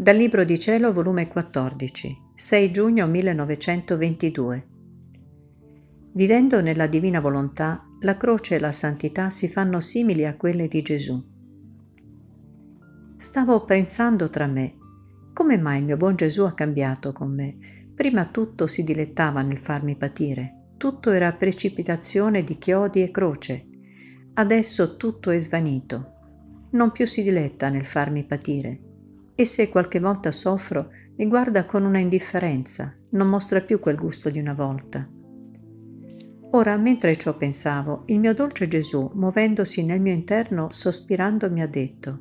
Dal Libro di Cielo, volume 14, 6 giugno 1922. Vivendo nella divina volontà, la croce e la santità si fanno simili a quelle di Gesù. Stavo pensando tra me, come mai il mio buon Gesù ha cambiato con me? Prima tutto si dilettava nel farmi patire, tutto era precipitazione di chiodi e croce. Adesso tutto è svanito. Non più si diletta nel farmi patire e se qualche volta soffro, mi guarda con una indifferenza, non mostra più quel gusto di una volta. Ora, mentre ciò pensavo, il mio dolce Gesù, muovendosi nel mio interno, sospirando, mi ha detto,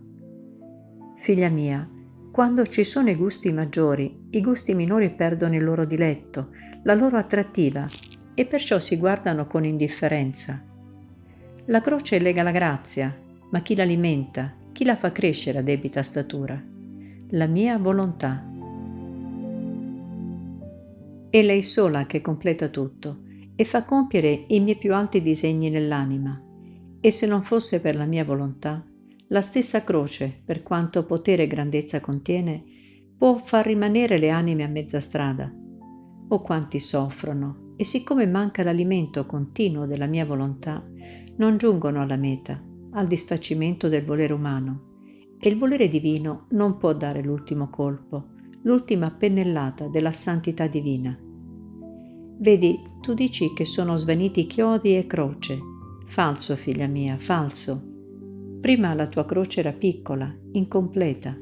Figlia mia, quando ci sono i gusti maggiori, i gusti minori perdono il loro diletto, la loro attrattiva, e perciò si guardano con indifferenza. La croce lega la grazia, ma chi l'alimenta, chi la fa crescere a debita statura? La mia volontà. È lei sola che completa tutto e fa compiere i miei più alti disegni nell'anima. E se non fosse per la mia volontà, la stessa croce, per quanto potere e grandezza contiene, può far rimanere le anime a mezza strada. O quanti soffrono, e siccome manca l'alimento continuo della mia volontà, non giungono alla meta, al disfacimento del volere umano e il volere divino non può dare l'ultimo colpo, l'ultima pennellata della santità divina. Vedi, tu dici che sono svaniti chiodi e croce. Falso, figlia mia, falso. Prima la tua croce era piccola, incompleta.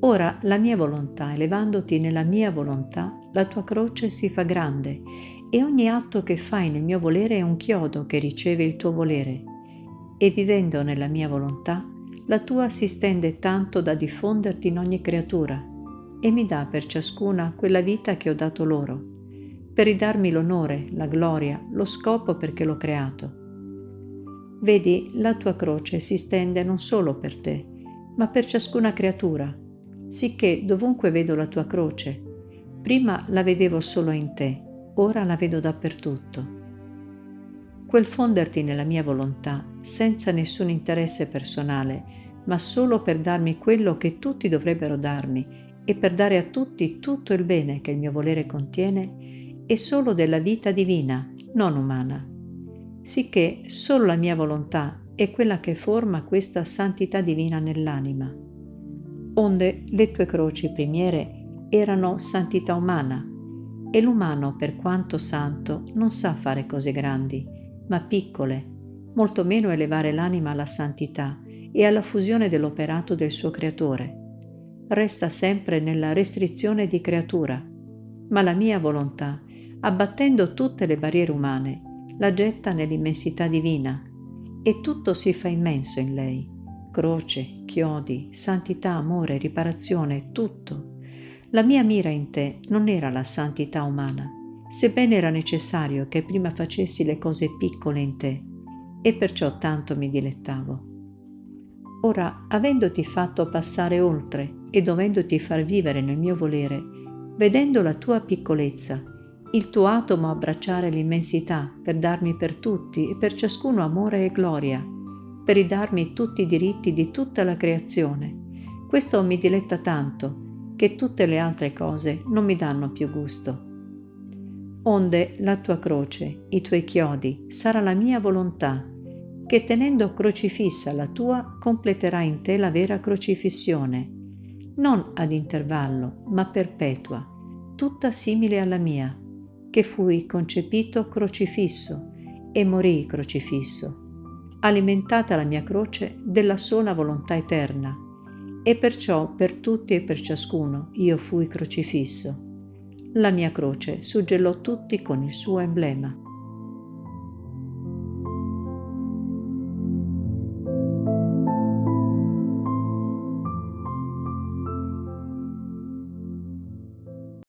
Ora la mia volontà, elevandoti nella mia volontà, la tua croce si fa grande e ogni atto che fai nel mio volere è un chiodo che riceve il tuo volere. E vivendo nella mia volontà, la tua si stende tanto da diffonderti in ogni creatura e mi dà per ciascuna quella vita che ho dato loro, per ridarmi l'onore, la gloria, lo scopo perché l'ho creato. Vedi, la tua croce si stende non solo per te, ma per ciascuna creatura, sicché dovunque vedo la tua croce, prima la vedevo solo in te, ora la vedo dappertutto. Quel fonderti nella mia volontà senza nessun interesse personale, ma solo per darmi quello che tutti dovrebbero darmi e per dare a tutti tutto il bene che il mio volere contiene, è solo della vita divina, non umana. Sicché solo la mia volontà è quella che forma questa santità divina nell'anima. Onde le tue croci primiere erano santità umana, e l'umano, per quanto santo, non sa fare cose grandi, ma piccole, molto meno elevare l'anima alla santità e alla fusione dell'operato del suo creatore. Resta sempre nella restrizione di creatura, ma la mia volontà, abbattendo tutte le barriere umane, la getta nell'immensità divina e tutto si fa immenso in lei. Croce, chiodi, santità, amore, riparazione, tutto. La mia mira in te non era la santità umana, sebbene era necessario che prima facessi le cose piccole in te, e perciò tanto mi dilettavo. Ora, avendoti fatto passare oltre e dovendoti far vivere nel mio volere, vedendo la tua piccolezza, il tuo atomo abbracciare l'immensità per darmi per tutti e per ciascuno amore e gloria, per ridarmi tutti i diritti di tutta la creazione, questo mi diletta tanto che tutte le altre cose non mi danno più gusto. Onde la tua croce, i tuoi chiodi, sarà la mia volontà, che tenendo crocifissa la tua, completerà in te la vera crocifissione, non ad intervallo, ma perpetua, tutta simile alla mia, che fui concepito crocifisso e morì crocifisso, alimentata la mia croce della sola volontà eterna, e perciò per tutti e per ciascuno io fui crocifisso la mia croce suggellò tutti con il suo emblema.